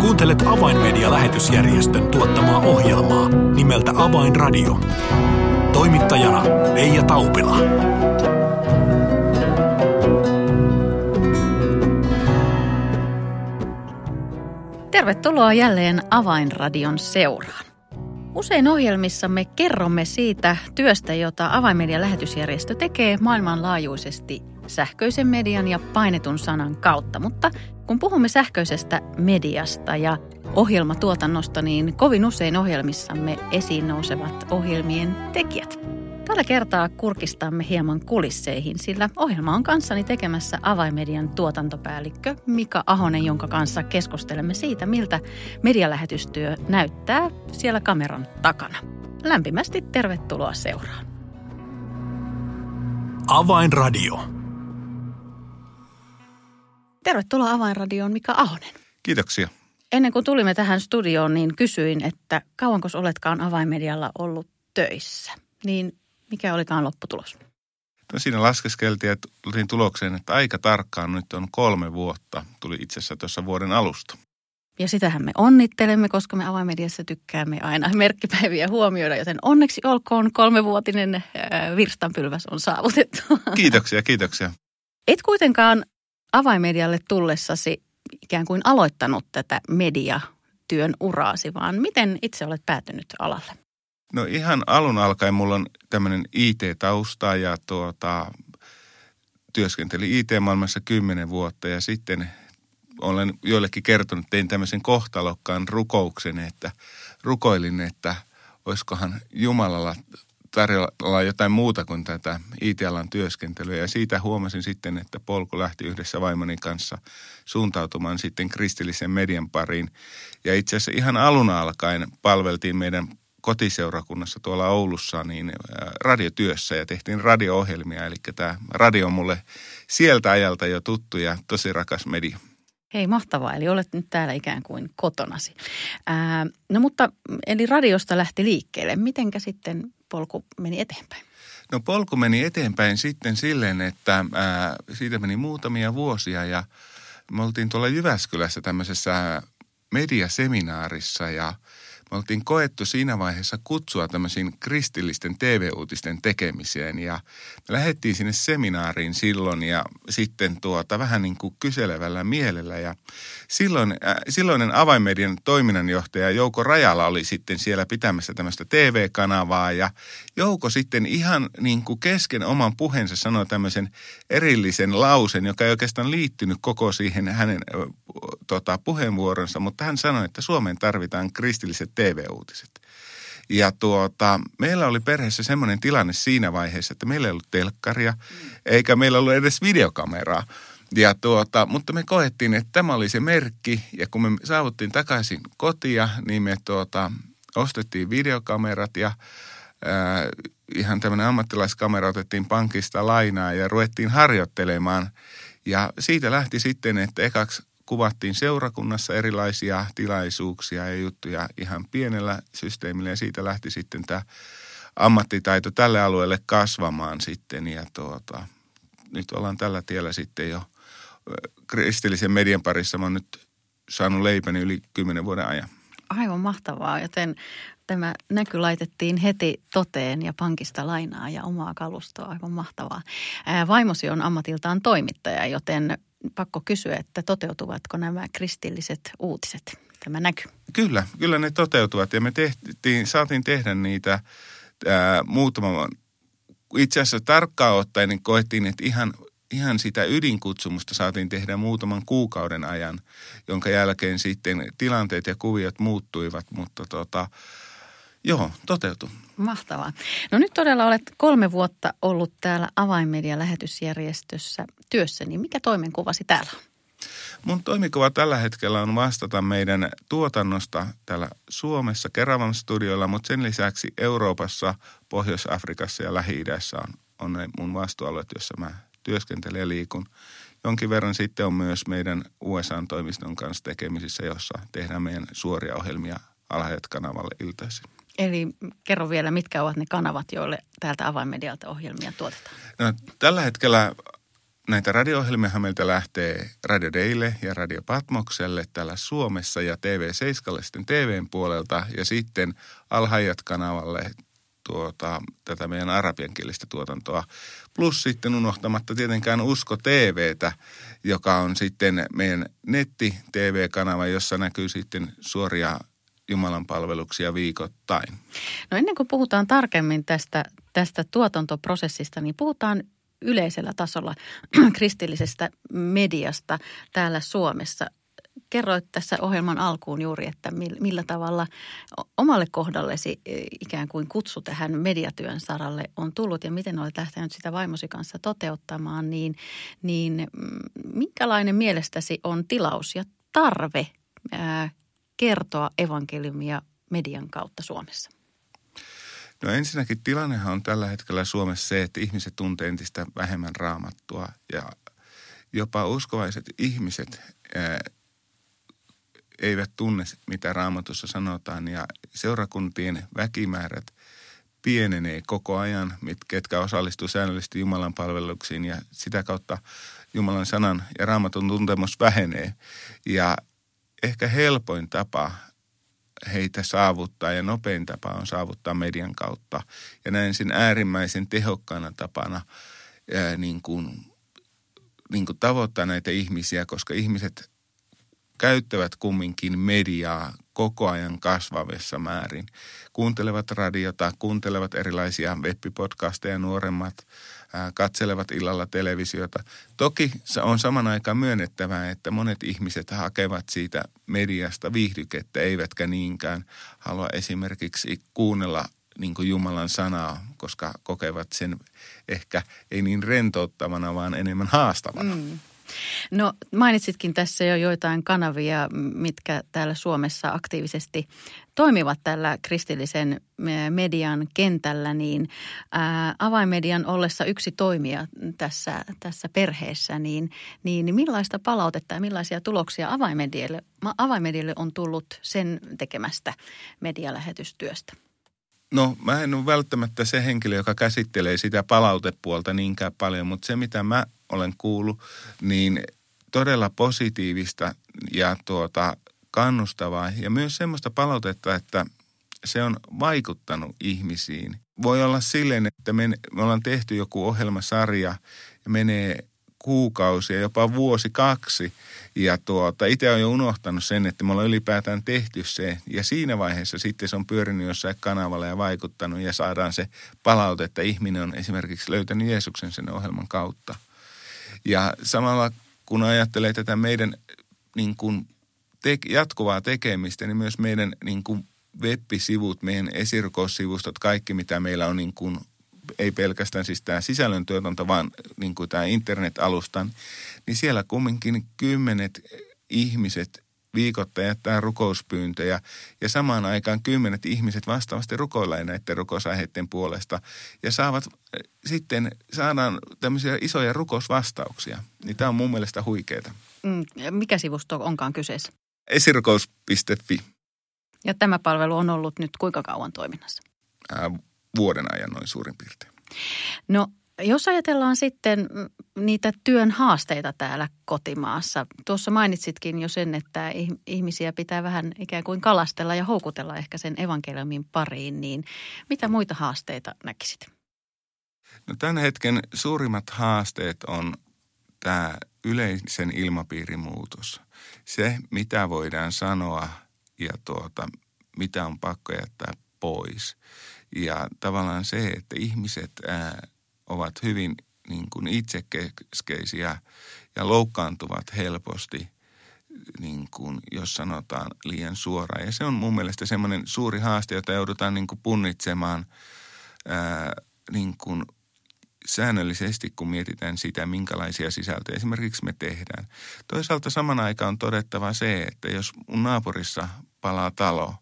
Kuuntelet Avainmedia-lähetysjärjestön tuottamaa ohjelmaa nimeltä Avainradio. Toimittajana Leija Taupila. Tervetuloa jälleen Avainradion seuraan. Usein ohjelmissamme kerromme siitä työstä, jota Avainmedian lähetysjärjestö tekee maailmanlaajuisesti sähköisen median ja painetun sanan kautta. Mutta kun puhumme sähköisestä mediasta ja ohjelmatuotannosta, niin kovin usein ohjelmissamme esiin nousevat ohjelmien tekijät. Tällä kertaa kurkistamme hieman kulisseihin, sillä ohjelma on kanssani tekemässä avaimedian tuotantopäällikkö Mika Ahonen, jonka kanssa keskustelemme siitä, miltä medialähetystyö näyttää siellä kameran takana. Lämpimästi tervetuloa seuraan. Avainradio. Tervetuloa Avainradioon Mika Ahonen. Kiitoksia. Ennen kuin tulimme tähän studioon, niin kysyin, että kauanko oletkaan avainmedialla ollut töissä. Niin mikä olikaan lopputulos? No siinä laskeskeltiin, että tultiin tulokseen, että aika tarkkaan nyt on kolme vuotta. Tuli itse asiassa tuossa vuoden alusta. Ja sitähän me onnittelemme, koska me avaimediassa tykkäämme aina merkkipäiviä huomioida, joten onneksi olkoon kolmevuotinen virstanpylväs on saavutettu. Kiitoksia, kiitoksia. Et kuitenkaan avaimedialle tullessasi ikään kuin aloittanut tätä mediatyön uraasi, vaan miten itse olet päätynyt alalle? No ihan alun alkaen mulla on tämmöinen IT-tausta ja tuota, työskentelin IT-maailmassa kymmenen vuotta ja sitten olen joillekin kertonut, tein tämmöisen kohtalokkaan rukouksen, että rukoilin, että olisikohan Jumalalla tarjolla jotain muuta kuin tätä IT-alan työskentelyä. Ja siitä huomasin sitten, että polku lähti yhdessä vaimoni kanssa suuntautumaan sitten kristillisen median pariin. Ja itse asiassa ihan alun alkaen palveltiin meidän kotiseurakunnassa tuolla Oulussa niin radiotyössä ja tehtiin radio-ohjelmia. Eli tämä radio on mulle sieltä ajalta jo tuttu ja tosi rakas media. Hei, mahtavaa. Eli olet nyt täällä ikään kuin kotonasi. Ää, no mutta, eli radiosta lähti liikkeelle. Mitenkä sitten polku meni eteenpäin? No polku meni eteenpäin sitten silleen, että ää, siitä meni muutamia vuosia ja me oltiin tuolla Jyväskylässä tämmöisessä mediaseminaarissa ja – me oltiin koettu siinä vaiheessa kutsua tämmöisiin kristillisten TV-uutisten tekemiseen. Ja me lähdettiin sinne seminaariin silloin ja sitten tuota vähän niin kuin kyselevällä mielellä. Ja silloin, äh, silloinen avaimedian toiminnanjohtaja Jouko Rajala oli sitten siellä pitämässä tämmöistä TV-kanavaa ja Jouko sitten ihan niin kuin kesken oman puheensa sanoi tämmöisen erillisen lausen, joka ei oikeastaan liittynyt koko siihen hänen tota, puheenvuoronsa, mutta hän sanoi, että Suomeen tarvitaan kristilliset TV-uutiset. Ja tuota, meillä oli perheessä semmoinen tilanne siinä vaiheessa, että meillä ei ollut telkkaria, eikä meillä ollut edes videokameraa. Ja tuota, mutta me koettiin, että tämä oli se merkki, ja kun me saavuttiin takaisin kotia, niin me tuota, ostettiin videokamerat ja ää, ihan tämmöinen ammattilaiskamera otettiin pankista lainaa ja ruvettiin harjoittelemaan. Ja siitä lähti sitten, että ekaksi kuvattiin seurakunnassa erilaisia tilaisuuksia ja juttuja ihan pienellä systeemillä ja siitä lähti sitten tämä ammattitaito tälle alueelle kasvamaan sitten ja tuota, nyt ollaan tällä tiellä sitten jo kristillisen median parissa. Mä oon nyt saanut leipäni yli kymmenen vuoden ajan. Aivan mahtavaa, joten tämä näky laitettiin heti toteen ja pankista lainaa ja omaa kalustoa. Aivan mahtavaa. Vaimosi on ammatiltaan toimittaja, joten pakko kysyä, että toteutuvatko nämä kristilliset uutiset, tämä näky? Kyllä, kyllä ne toteutuvat. Ja me tehtiin, saatiin tehdä niitä ää, muutaman, itse asiassa tarkkaan ottaen niin koettiin, että ihan, ihan sitä ydinkutsumusta saatiin tehdä muutaman kuukauden ajan, jonka jälkeen sitten tilanteet ja kuviot muuttuivat, mutta tota, Joo, toteutui. Mahtavaa. No nyt todella olet kolme vuotta ollut täällä Avainmedia-lähetysjärjestössä työssä, niin mikä toimenkuvasi täällä on? Mun toimikuva tällä hetkellä on vastata meidän tuotannosta täällä Suomessa Keravan studioilla, mutta sen lisäksi Euroopassa, Pohjois-Afrikassa ja Lähi-idässä on, on ne mun vastuualueet, joissa mä työskentelen ja liikun. Jonkin verran sitten on myös meidän USA-toimiston kanssa tekemisissä, jossa tehdään meidän suoria ohjelmia Alhajat kanavalle iltaisin. Eli kerro vielä, mitkä ovat ne kanavat, joille täältä avainmedialta ohjelmia tuotetaan? No, tällä hetkellä näitä radio-ohjelmia meiltä lähtee Radio Daylle ja Radio Patmokselle täällä Suomessa ja TV7 sitten TVn puolelta ja sitten Alhajat-kanavalle tuota, tätä meidän arabiankielistä tuotantoa. Plus sitten unohtamatta tietenkään Usko TVtä, joka on sitten meidän netti-TV-kanava, jossa näkyy sitten suoria Jumalan palveluksia viikoittain. No ennen kuin puhutaan tarkemmin tästä, tästä tuotantoprosessista, niin puhutaan yleisellä tasolla kristillisestä mediasta täällä Suomessa. Kerroit tässä ohjelman alkuun juuri, että millä tavalla omalle kohdallesi e, ikään kuin kutsu tähän mediatyön saralle on tullut ja miten olet lähtenyt sitä vaimosi kanssa toteuttamaan, niin, niin mm, minkälainen mielestäsi on tilaus ja tarve kertoa evankeliumia median kautta Suomessa? No ensinnäkin tilannehan on tällä hetkellä Suomessa se, että ihmiset tuntee entistä vähemmän raamattua ja jopa uskovaiset ihmiset ää, eivät tunne, mitä raamatussa sanotaan ja seurakuntien väkimäärät pienenee koko ajan, ketkä osallistuu säännöllisesti Jumalan palveluksiin ja sitä kautta Jumalan sanan ja raamatun tuntemus vähenee. Ja ehkä helpoin tapa heitä saavuttaa ja nopein tapa on saavuttaa median kautta. Ja näin sen äärimmäisen tehokkaana tapana ää, niin kuin, niin kuin tavoittaa näitä ihmisiä, koska ihmiset käyttävät kumminkin mediaa koko ajan kasvavassa määrin. Kuuntelevat radiota, kuuntelevat erilaisia web-podcasteja, nuoremmat katselevat illalla televisiota. Toki se on saman aikaan myönnettävää, että monet ihmiset hakevat siitä mediasta viihdykettä, eivätkä niinkään halua esimerkiksi kuunnella niin kuin Jumalan sanaa, koska kokevat sen ehkä ei niin rentouttavana, vaan enemmän haastavana. Mm. No mainitsitkin tässä jo joitain kanavia, mitkä täällä Suomessa aktiivisesti toimivat tällä kristillisen median kentällä, niin ää, avaimedian ollessa yksi toimija tässä, tässä perheessä, niin, niin millaista palautetta ja millaisia tuloksia avaimedialle, avaimedialle on tullut sen tekemästä medialähetystyöstä? No mä en ole välttämättä se henkilö, joka käsittelee sitä palautepuolta niinkään paljon, mutta se mitä mä olen kuullut, niin todella positiivista ja tuota, kannustavaa ja myös semmoista palautetta, että se on vaikuttanut ihmisiin. Voi olla silleen, että me, me ollaan tehty joku ohjelmasarja ja menee kuukausia, jopa vuosi, kaksi. Ja tuota, itse olen jo unohtanut sen, että me ollaan ylipäätään tehty se. Ja siinä vaiheessa sitten se on pyörinyt jossain kanavalla ja vaikuttanut ja saadaan se palaute, että ihminen on esimerkiksi löytänyt Jeesuksen sen ohjelman kautta. Ja samalla kun ajattelee tätä meidän niin kuin te- jatkuvaa tekemistä, niin myös meidän niin kuin web-sivut, meidän esirukoussivustot, kaikki mitä meillä on niin kuin, ei pelkästään siis tämä sisällöntuotanto, vaan niin kuin tämä internet-alustan, niin siellä kumminkin kymmenet ihmiset viikoittain jättää rukouspyyntöjä ja samaan aikaan kymmenet ihmiset vastaavasti rukoilee näiden rukousaiheiden puolesta ja saavat sitten saadaan tämmöisiä isoja rukousvastauksia. Niin tämä on mun mielestä huikeeta. Mm, mikä sivusto onkaan kyseessä? Esirukous.fi. Ja tämä palvelu on ollut nyt kuinka kauan toiminnassa? Ää, vuoden ajan noin suurin piirtein. No jos ajatellaan sitten niitä työn haasteita täällä kotimaassa. Tuossa mainitsitkin jo sen, että ihmisiä pitää vähän ikään kuin kalastella ja houkutella ehkä sen evankeliumin pariin, niin mitä muita haasteita näkisit? No tämän hetken suurimmat haasteet on tämä yleisen ilmapiirin muutos. Se, mitä voidaan sanoa ja tuota, mitä on pakko jättää pois. Ja tavallaan se, että ihmiset ää, ovat hyvin niin kuin itsekeskeisiä ja loukkaantuvat helposti, niin kuin, jos sanotaan liian suoraan. Ja se on mun mielestä semmoinen suuri haaste, jota joudutaan niin kuin punnitsemaan ää, niin kuin säännöllisesti, kun mietitään sitä, minkälaisia sisältöjä esimerkiksi me tehdään. Toisaalta saman aikaan on todettava se, että jos mun naapurissa palaa talo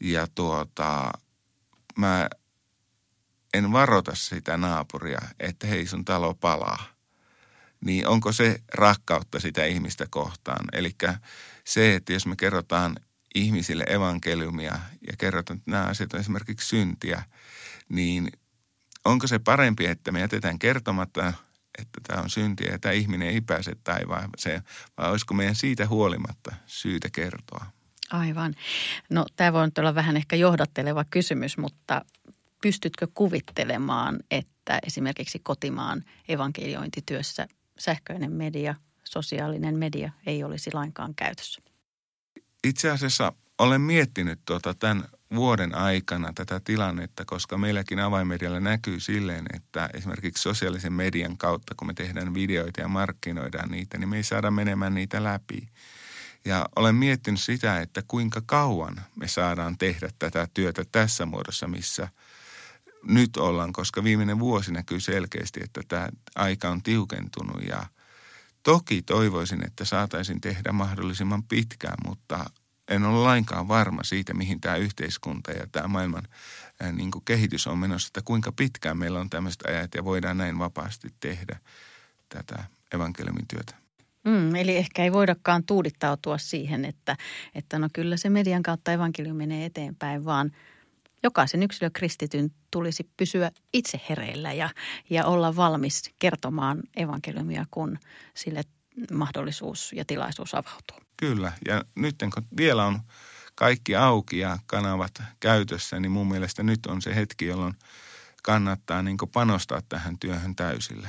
ja tuota, mä en varota sitä naapuria, että hei sun talo palaa, niin onko se rakkautta sitä ihmistä kohtaan? Eli se, että jos me kerrotaan ihmisille evankeliumia ja kerrotaan, että nämä asiat on esimerkiksi syntiä, niin onko se parempi, että me jätetään kertomatta, että tämä on syntiä ja tämä ihminen ei pääse taivaaseen, vai olisiko meidän siitä huolimatta syytä kertoa? Aivan. No tämä voi olla vähän ehkä johdatteleva kysymys, mutta pystytkö kuvittelemaan, että esimerkiksi kotimaan evankeliointityössä sähköinen media, sosiaalinen media ei olisi lainkaan käytössä? Itse asiassa olen miettinyt tuota tämän vuoden aikana tätä tilannetta, koska meilläkin avaimedialla näkyy silleen, että esimerkiksi sosiaalisen median kautta, kun me tehdään videoita ja markkinoidaan niitä, niin me ei saada menemään niitä läpi. Ja olen miettinyt sitä, että kuinka kauan me saadaan tehdä tätä työtä tässä muodossa, missä nyt ollaan, koska viimeinen vuosi näkyy selkeästi, että tämä aika on tiukentunut ja toki toivoisin, että saataisiin tehdä mahdollisimman pitkään, mutta en ole lainkaan varma siitä, mihin tämä yhteiskunta ja tämä maailman niin kuin kehitys on menossa, että kuinka pitkään meillä on tämmöiset ajat ja voidaan näin vapaasti tehdä tätä evankeliumin työtä. Mm, eli ehkä ei voidakaan tuudittautua siihen, että, että no kyllä se median kautta evankeliumi menee eteenpäin, vaan jokaisen yksilökristityn tulisi pysyä itse hereillä ja, ja olla valmis kertomaan evankeliumia, kun sille mahdollisuus ja tilaisuus avautuu. Kyllä, ja nyt kun vielä on kaikki auki ja kanavat käytössä, niin mun mielestä nyt on se hetki, jolloin kannattaa niin panostaa tähän työhön täysille.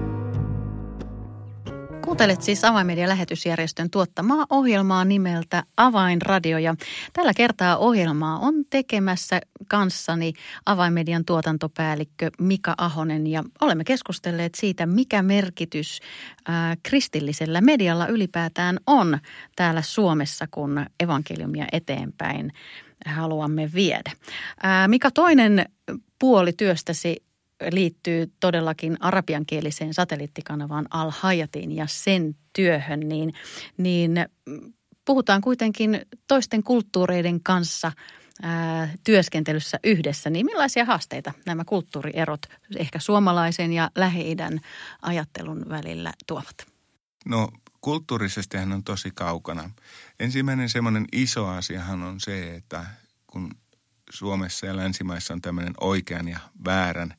Kuuntelet siis Avainmedian lähetysjärjestön tuottamaa ohjelmaa nimeltä Avainradio ja tällä kertaa ohjelmaa on tekemässä kanssani Avainmedian tuotantopäällikkö Mika Ahonen ja olemme keskustelleet siitä, mikä merkitys ää, kristillisellä medialla ylipäätään on täällä Suomessa, kun evankeliumia eteenpäin haluamme viedä. Ää, Mika, toinen puoli työstäsi liittyy todellakin arabiankieliseen satelliittikanavaan Al-Hayatiin ja sen työhön, niin, niin puhutaan kuitenkin toisten kulttuureiden kanssa ää, työskentelyssä yhdessä. Niin millaisia haasteita nämä kulttuurierot ehkä suomalaisen ja lähi ajattelun välillä tuovat? No kulttuurisesti hän on tosi kaukana. Ensimmäinen semmoinen iso asiahan on se, että kun Suomessa ja länsimaissa on tämmöinen oikean ja väärän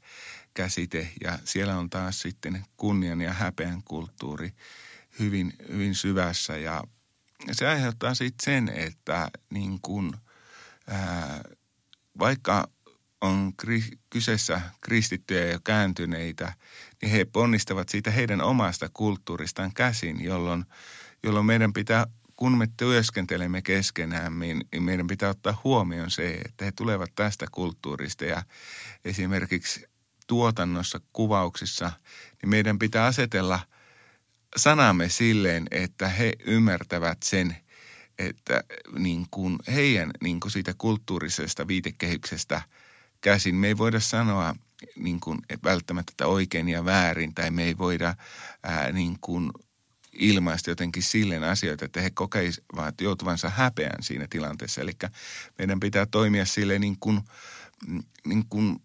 käsite ja siellä on taas sitten kunnian ja häpeän kulttuuri hyvin, hyvin syvässä ja se aiheuttaa sitten sen, että niin kun, ää, vaikka on kri, kyseessä kristittyjä ja kääntyneitä, niin he ponnistavat siitä heidän omasta kulttuuristaan käsin, jolloin, jolloin meidän pitää kun me työskentelemme keskenään, niin, niin meidän pitää ottaa huomioon se, että he tulevat tästä kulttuurista ja esimerkiksi tuotannossa, kuvauksissa, niin meidän pitää asetella sanamme silleen, että he ymmärtävät sen, että niin kuin heidän niin kuin siitä kulttuurisesta viitekehyksestä käsin me ei voida sanoa niin kuin, välttämättä oikein ja väärin tai me ei voida ää, niin kuin ilmaista jotenkin silleen asioita, että he kokeisivat joutuvansa häpeän siinä tilanteessa. Eli meidän pitää toimia sille niin kuin, niin kuin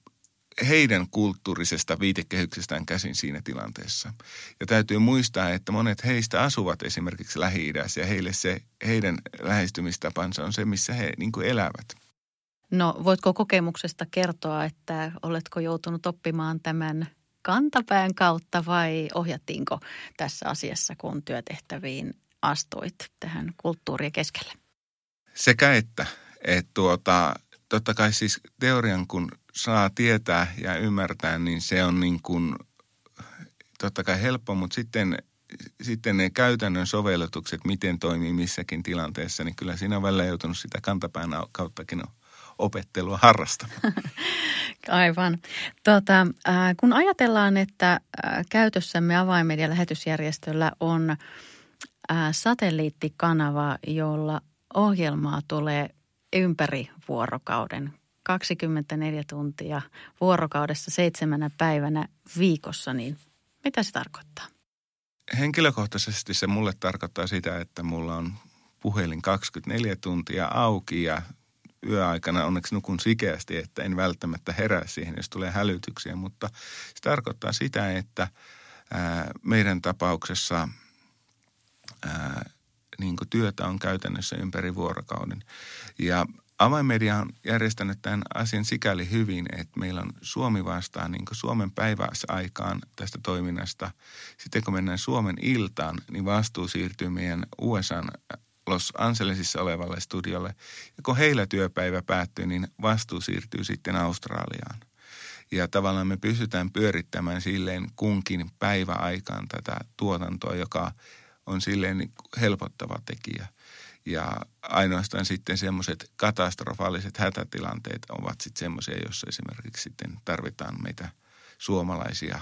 heidän kulttuurisesta viitekehyksestään käsin siinä tilanteessa. Ja täytyy muistaa, että monet heistä asuvat esimerkiksi lähi ja heille se heidän lähestymistapansa on se, missä he niin kuin elävät. No voitko kokemuksesta kertoa, että oletko joutunut oppimaan tämän kantapään kautta vai ohjattiinko tässä asiassa, kun työtehtäviin astuit tähän kulttuurien keskelle? Sekä että. että tuota, totta kai siis teorian kun saa tietää ja ymmärtää, niin se on niin kuin totta kai helppo, mutta sitten, sitten ne käytännön sovellutukset, miten toimii missäkin tilanteessa, niin kyllä siinä on välillä joutunut sitä kantapään kauttakin opettelua harrastamaan. Aivan. Tota, äh, kun ajatellaan, että äh, käytössämme avaimedia lähetysjärjestöllä on äh, satelliittikanava, jolla ohjelmaa tulee ympäri vuorokauden 24 tuntia vuorokaudessa seitsemänä päivänä viikossa, niin mitä se tarkoittaa? Henkilökohtaisesti se mulle tarkoittaa sitä, että mulla on puhelin 24 tuntia auki ja yöaikana onneksi nukun sikeästi, että en välttämättä herää siihen, jos tulee hälytyksiä, mutta se tarkoittaa sitä, että meidän tapauksessa niin työtä on käytännössä ympäri vuorokauden. Ja Avainmedia on järjestänyt tämän asian sikäli hyvin, että meillä on Suomi vastaan niin Suomen päiväsaikaan tästä toiminnasta. Sitten kun mennään Suomen iltaan, niin vastuu siirtyy meidän USAn Los Angelesissa olevalle studiolle. Ja kun heillä työpäivä päättyy, niin vastuu siirtyy sitten Australiaan. Ja tavallaan me pystytään pyörittämään silleen kunkin päiväaikaan tätä tuotantoa, joka on silleen helpottava tekijä. Ja ainoastaan sitten semmoiset katastrofaaliset hätätilanteet ovat sitten semmoisia, joissa esimerkiksi sitten tarvitaan meitä suomalaisia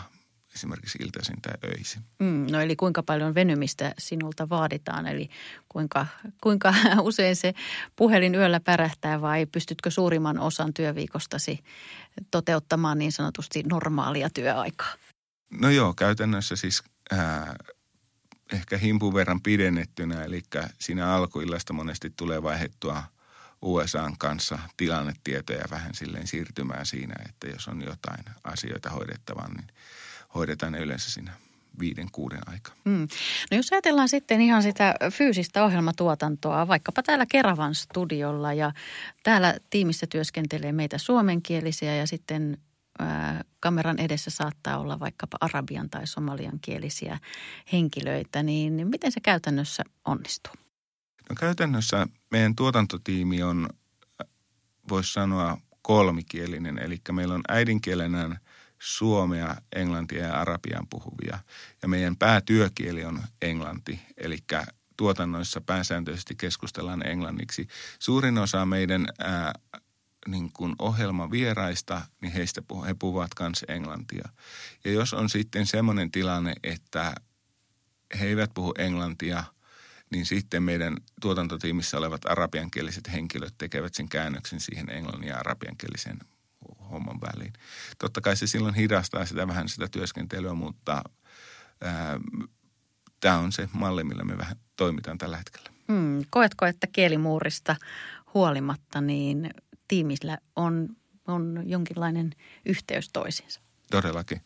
esimerkiksi iltaisin tai öisin. Mm, no eli kuinka paljon venymistä sinulta vaaditaan, eli kuinka, kuinka usein se puhelin yöllä pärähtää vai pystytkö suurimman osan työviikostasi toteuttamaan niin sanotusti normaalia työaikaa? No joo, käytännössä siis ää, ehkä himpun verran pidennettynä, eli siinä alkuillasta monesti tulee vaihettua USAn kanssa tilannetietoja vähän silleen siirtymään siinä, että jos on jotain asioita hoidettavan, niin hoidetaan ne yleensä siinä viiden, kuuden aika. Mm. No jos ajatellaan sitten ihan sitä fyysistä ohjelmatuotantoa, vaikkapa täällä Keravan studiolla ja täällä tiimissä työskentelee meitä suomenkielisiä ja sitten kameran edessä saattaa olla vaikkapa arabian tai somalian kielisiä henkilöitä, niin miten se käytännössä onnistuu? No käytännössä meidän tuotantotiimi on, voisi sanoa, kolmikielinen, eli meillä on äidinkielenään suomea, englantia ja arabian puhuvia. Ja meidän päätyökieli on englanti, eli tuotannoissa pääsääntöisesti keskustellaan englanniksi. Suurin osa meidän ää, niin kuin ohjelmavieraista, niin heistä he puhuvat myös englantia. Ja jos on sitten semmoinen tilanne, että he eivät puhu englantia, niin sitten meidän tuotantotiimissä olevat arabiankieliset henkilöt tekevät sen käännöksen siihen englannin ja arabiankielisen homman väliin. Totta kai se silloin hidastaa sitä vähän sitä työskentelyä, mutta tämä on se malli, millä me vähän toimitaan tällä hetkellä. Hmm. Koetko, että kielimuurista huolimatta, niin tiimillä on, on jonkinlainen yhteys toisiinsa. Todellakin.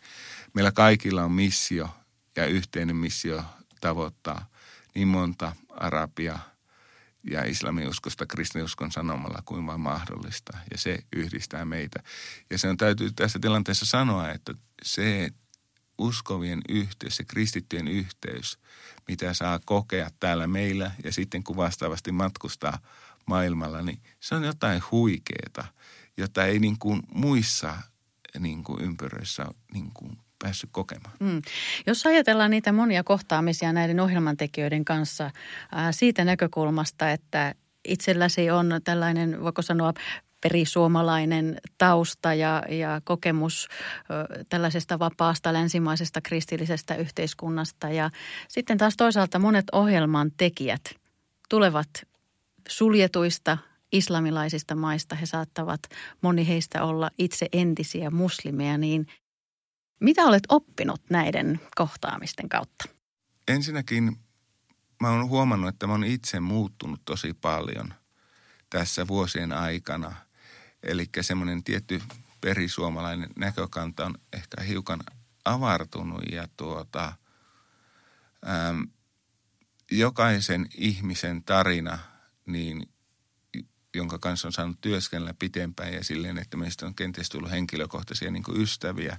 Meillä kaikilla on missio ja yhteinen missio tavoittaa niin monta arabia ja islamiuskosta kristinuskon sanomalla kuin vain mahdollista. Ja se yhdistää meitä. Ja se on täytyy tässä tilanteessa sanoa, että se uskovien yhteys, se kristittyjen yhteys, mitä saa kokea täällä meillä ja sitten kun vastaavasti matkustaa – maailmalla, niin se on jotain huikeeta, jota ei niin kuin muissa niin kuin ympyröissä niin kuin päässyt kokemaan. Mm. Jos ajatellaan niitä monia kohtaamisia näiden ohjelmantekijöiden kanssa ää, siitä näkökulmasta, että itselläsi on tällainen, voiko sanoa, perisuomalainen tausta ja, ja kokemus ö, tällaisesta vapaasta länsimaisesta kristillisestä yhteiskunnasta. Ja sitten taas toisaalta monet ohjelman tekijät tulevat suljetuista islamilaisista maista. He saattavat, moni heistä olla itse entisiä muslimeja, niin mitä olet oppinut näiden kohtaamisten kautta? Ensinnäkin mä oon huomannut, että mä oon itse muuttunut tosi paljon tässä vuosien aikana. Eli semmoinen tietty perisuomalainen näkökanta on ehkä hiukan avartunut ja tuota, äm, jokaisen ihmisen tarina – niin jonka kanssa on saanut työskennellä pitempään ja silleen, että meistä on kenties tullut henkilökohtaisia niin ystäviä,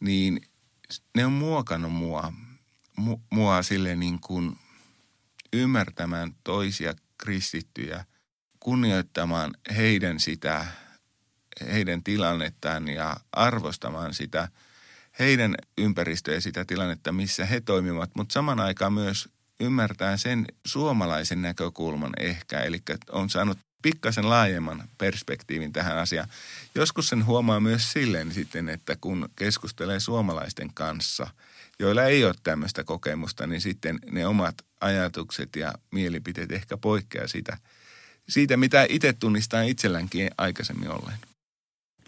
niin ne on muokannut mua, mu, mua silleen niin kuin ymmärtämään toisia kristittyjä, kunnioittamaan heidän sitä, heidän tilannettaan ja arvostamaan sitä heidän ympäristöä ja sitä tilannetta, missä he toimivat, mutta saman aikaan myös ymmärtää sen suomalaisen näkökulman ehkä. Eli on saanut pikkasen laajemman perspektiivin tähän asiaan. Joskus sen huomaa myös silleen sitten, että kun keskustelee suomalaisten kanssa, joilla ei ole tämmöistä kokemusta, niin sitten ne omat ajatukset ja mielipiteet ehkä poikkeaa siitä, siitä mitä itse tunnistaa itsellänkin aikaisemmin olleen.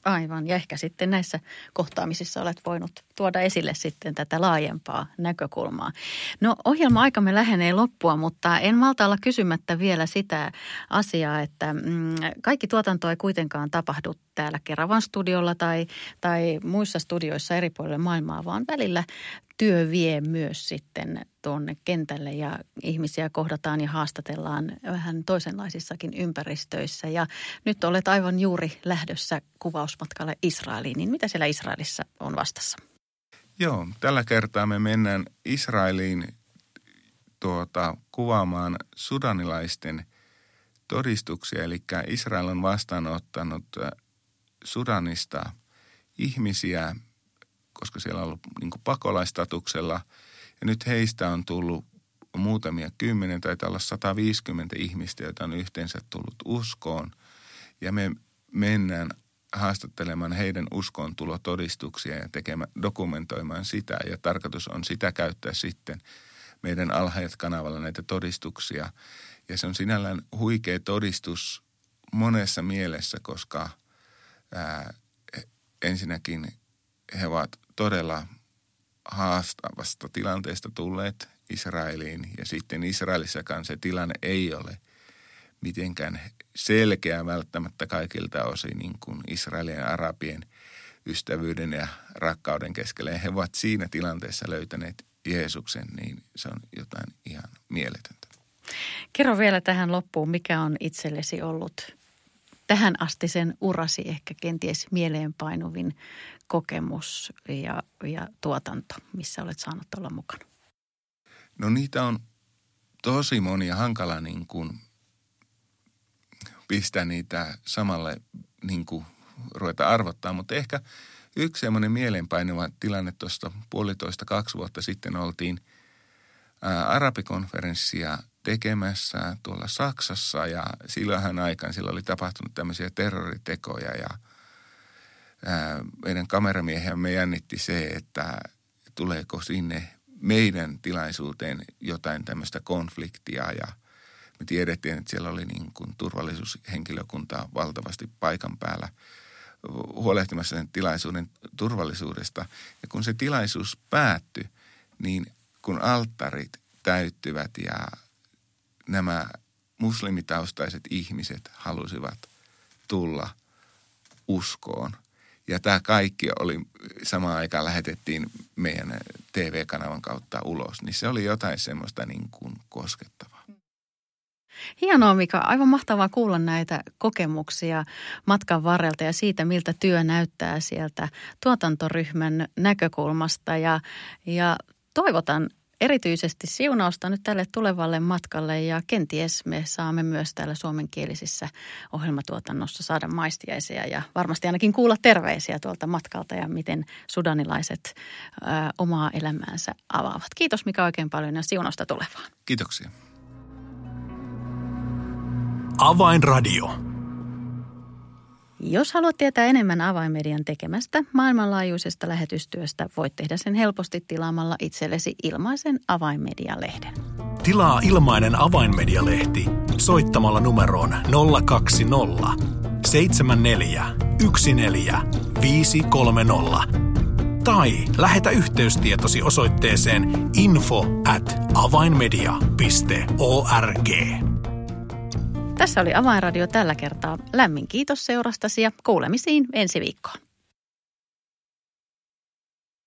Aivan, ja ehkä sitten näissä kohtaamisissa olet voinut tuoda esille sitten tätä laajempaa näkökulmaa. No ohjelma-aikamme lähenee loppua, mutta en malta olla kysymättä vielä sitä asiaa, että mm, kaikki tuotanto ei kuitenkaan tapahdu täällä Keravan studiolla tai, tai muissa studioissa eri puolilla maailmaa, vaan välillä työ vie myös sitten tuonne kentälle ja ihmisiä kohdataan ja haastatellaan vähän toisenlaisissakin ympäristöissä. Ja nyt olet aivan juuri lähdössä kuvausmatkalle Israeliin, niin mitä siellä Israelissa on vastassa? Joo, tällä kertaa me mennään Israeliin tuota, kuvaamaan sudanilaisten todistuksia. Eli Israel on vastaanottanut Sudanista ihmisiä, koska siellä on ollut niin pakolaistatuksella. Ja nyt heistä on tullut muutamia kymmenen, tai olla 150 ihmistä, joita on yhteensä tullut uskoon. Ja me mennään haastattelemaan heidän uskon tulotodistuksia ja tekemään, dokumentoimaan sitä. Ja tarkoitus on sitä käyttää sitten meidän alhaajat kanavalla näitä todistuksia. Ja se on sinällään huikea todistus monessa mielessä, koska ää, ensinnäkin he ovat todella haastavasta tilanteesta tulleet Israeliin. Ja sitten Israelissakaan se tilanne ei ole mitenkään selkeä välttämättä kaikilta osin niin kuin Israelin ja Arabien ystävyyden ja rakkauden keskellä. Ja he ovat siinä tilanteessa löytäneet Jeesuksen, niin se on jotain ihan mieletöntä. Kerro vielä tähän loppuun, mikä on itsellesi ollut tähän asti sen urasi ehkä kenties mieleenpainuvin kokemus ja, ja tuotanto, missä olet saanut olla mukana? No niitä on tosi monia hankala niin kuin pistää niitä samalle niin kuin ruveta arvottaa, mutta ehkä yksi semmoinen mieleenpainuva tilanne tuosta puolitoista kaksi vuotta sitten oltiin arabikonferenssia tekemässä tuolla Saksassa ja silloinhan aikaan sillä oli tapahtunut tämmöisiä terroritekoja ja ää, meidän me jännitti se, että tuleeko sinne meidän tilaisuuteen jotain tämmöistä konfliktia ja – me tiedettiin, että siellä oli niin kuin turvallisuushenkilökuntaa valtavasti paikan päällä huolehtimassa sen tilaisuuden turvallisuudesta. Ja kun se tilaisuus päättyi, niin kun alttarit täyttyvät ja nämä muslimitaustaiset ihmiset halusivat tulla uskoon. Ja tämä kaikki oli samaan aikaan lähetettiin meidän TV-kanavan kautta ulos, niin se oli jotain semmoista niin kuin koskettavaa. Hienoa Mika, aivan mahtavaa kuulla näitä kokemuksia matkan varrelta ja siitä, miltä työ näyttää sieltä tuotantoryhmän näkökulmasta. Ja, ja toivotan erityisesti siunausta nyt tälle tulevalle matkalle ja kenties me saamme myös täällä suomenkielisissä ohjelmatuotannossa saada maistiaisia ja varmasti ainakin kuulla terveisiä tuolta matkalta ja miten sudanilaiset ö, omaa elämäänsä avaavat. Kiitos Mika oikein paljon ja siunausta tulevaan. Kiitoksia. Avainradio. Jos haluat tietää enemmän Avainmedian tekemästä maailmanlaajuisesta lähetystyöstä, voit tehdä sen helposti tilaamalla itsellesi ilmaisen Avainmedia-lehden. Tilaa ilmainen Avainmedia-lehti soittamalla numeroon 020 74 14 tai lähetä yhteystietosi osoitteeseen info at avainmedia.org. Tässä oli Avainradio tällä kertaa. Lämmin kiitos seurastasi ja kuulemisiin ensi viikkoon.